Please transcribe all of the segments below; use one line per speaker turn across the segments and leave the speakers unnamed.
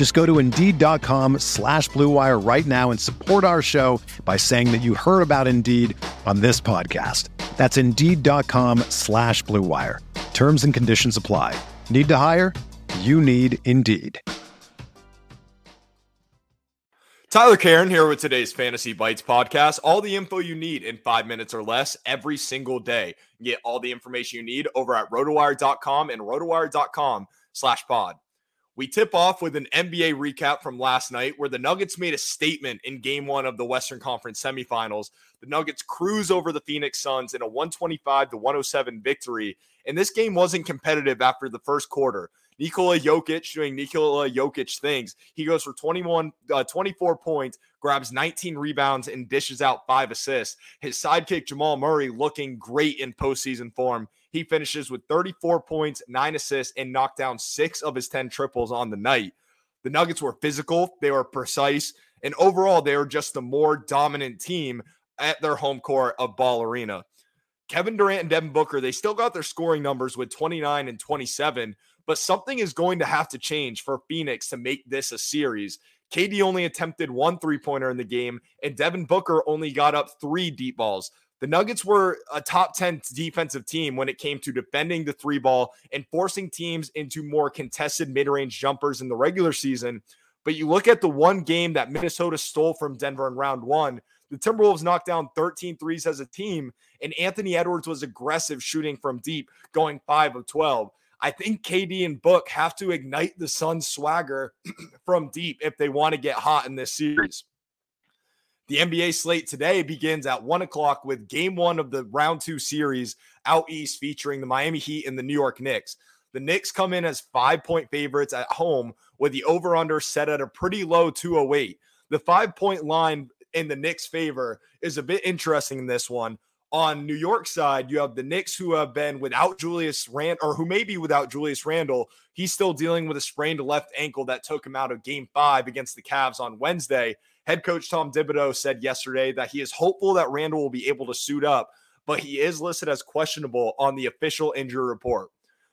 Just go to Indeed.com slash BlueWire right now and support our show by saying that you heard about Indeed on this podcast. That's Indeed.com slash BlueWire. Terms and conditions apply. Need to hire? You need Indeed.
Tyler Caron here with today's Fantasy Bites podcast. All the info you need in five minutes or less every single day. Get all the information you need over at rotowire.com and rotowire.com slash pod. We tip off with an NBA recap from last night where the Nuggets made a statement in game one of the Western Conference semifinals. The Nuggets cruise over the Phoenix Suns in a 125 to 107 victory. And this game wasn't competitive after the first quarter. Nikola Jokic doing Nikola Jokic things. He goes for 21, uh, 24 points, grabs 19 rebounds, and dishes out five assists. His sidekick, Jamal Murray, looking great in postseason form. He finishes with 34 points, nine assists, and knocked down six of his 10 triples on the night. The Nuggets were physical, they were precise, and overall, they were just a more dominant team at their home court of Ball Arena. Kevin Durant and Devin Booker, they still got their scoring numbers with 29 and 27, but something is going to have to change for Phoenix to make this a series. KD only attempted one three pointer in the game, and Devin Booker only got up three deep balls. The Nuggets were a top 10 defensive team when it came to defending the three ball and forcing teams into more contested mid range jumpers in the regular season. But you look at the one game that Minnesota stole from Denver in round one, the Timberwolves knocked down 13 threes as a team, and Anthony Edwards was aggressive shooting from deep, going 5 of 12. I think KD and Book have to ignite the Suns swagger from deep if they want to get hot in this series. The NBA slate today begins at one o'clock with game one of the round two series out east featuring the Miami Heat and the New York Knicks. The Knicks come in as five point favorites at home with the over under set at a pretty low 208. The five point line in the Knicks' favor is a bit interesting in this one on New York side, you have the Knicks who have been without Julius Rand or who may be without Julius Randle. He's still dealing with a sprained left ankle that took him out of game five against the Cavs on Wednesday. Head coach Tom Thibodeau said yesterday that he is hopeful that Randle will be able to suit up, but he is listed as questionable on the official injury report.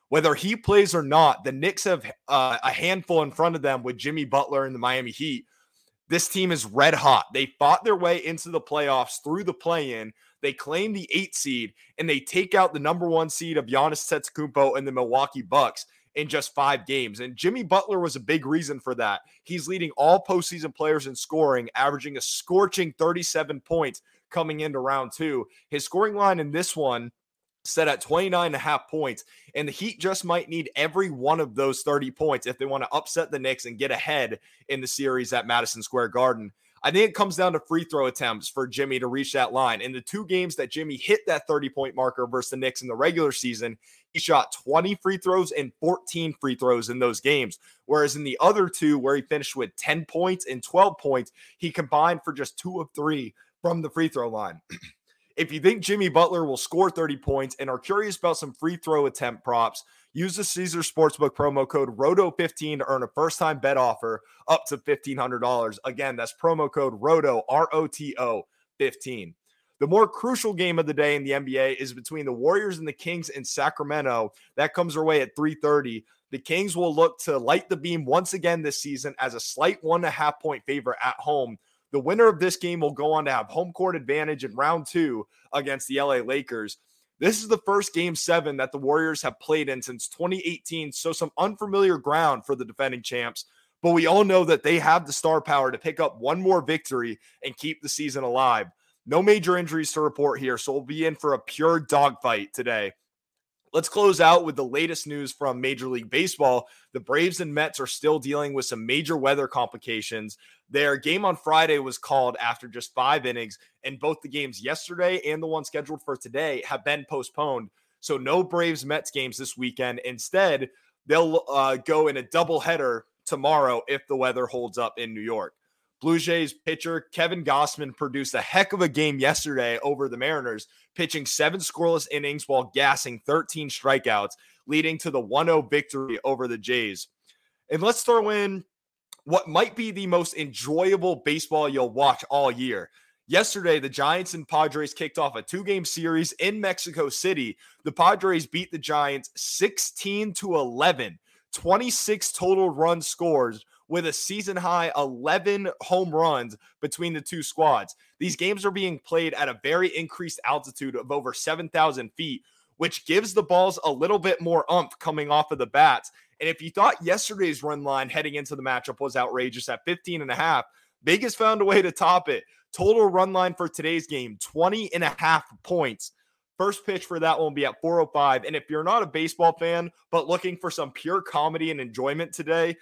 Whether he plays or not, the Knicks have uh, a handful in front of them with Jimmy Butler and the Miami Heat. This team is red hot. They fought their way into the playoffs through the play in. They claim the eight seed and they take out the number one seed of Giannis Antetokounmpo and the Milwaukee Bucks in just five games. And Jimmy Butler was a big reason for that. He's leading all postseason players in scoring, averaging a scorching 37 points coming into round two. His scoring line in this one set at 29 and a half points. And the Heat just might need every one of those 30 points if they want to upset the Knicks and get ahead in the series at Madison Square Garden. I think it comes down to free throw attempts for Jimmy to reach that line. In the two games that Jimmy hit that 30 point marker versus the Knicks in the regular season, he shot 20 free throws and 14 free throws in those games. Whereas in the other two, where he finished with 10 points and 12 points, he combined for just two of three from the free throw line. if you think Jimmy Butler will score 30 points and are curious about some free throw attempt props, Use the Caesar Sportsbook promo code ROTO15 to earn a first time bet offer up to $1,500. Again, that's promo code ROTO, R O T O 15. The more crucial game of the day in the NBA is between the Warriors and the Kings in Sacramento. That comes our way at 3:30. The Kings will look to light the beam once again this season as a slight one and a half point favorite at home. The winner of this game will go on to have home court advantage in round two against the LA Lakers. This is the first game seven that the Warriors have played in since 2018. So, some unfamiliar ground for the defending champs. But we all know that they have the star power to pick up one more victory and keep the season alive. No major injuries to report here, so we'll be in for a pure dogfight today. Let's close out with the latest news from Major League Baseball. The Braves and Mets are still dealing with some major weather complications. Their game on Friday was called after just five innings, and both the games yesterday and the one scheduled for today have been postponed. So, no Braves Mets games this weekend. Instead, they'll uh, go in a doubleheader tomorrow if the weather holds up in New York. Blue Jays pitcher Kevin Gausman produced a heck of a game yesterday over the Mariners, pitching seven scoreless innings while gassing 13 strikeouts, leading to the 1 0 victory over the Jays. And let's throw in what might be the most enjoyable baseball you'll watch all year. Yesterday, the Giants and Padres kicked off a two game series in Mexico City. The Padres beat the Giants 16 to 11, 26 total run scores with a season high 11 home runs between the two squads. These games are being played at a very increased altitude of over 7,000 feet, which gives the balls a little bit more umph coming off of the bats. And if you thought yesterday's run line heading into the matchup was outrageous at 15 and a half, Vegas found a way to top it. Total run line for today's game 20 and a half points. First pitch for that one will be at 405. And if you're not a baseball fan, but looking for some pure comedy and enjoyment today,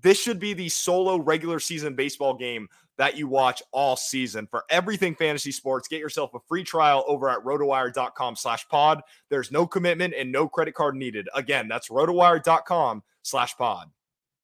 this should be the solo regular season baseball game that you watch all season. For everything fantasy sports, get yourself a free trial over at rotowire.com slash pod. There's no commitment and no credit card needed. Again, that's rotowire.com slash pod.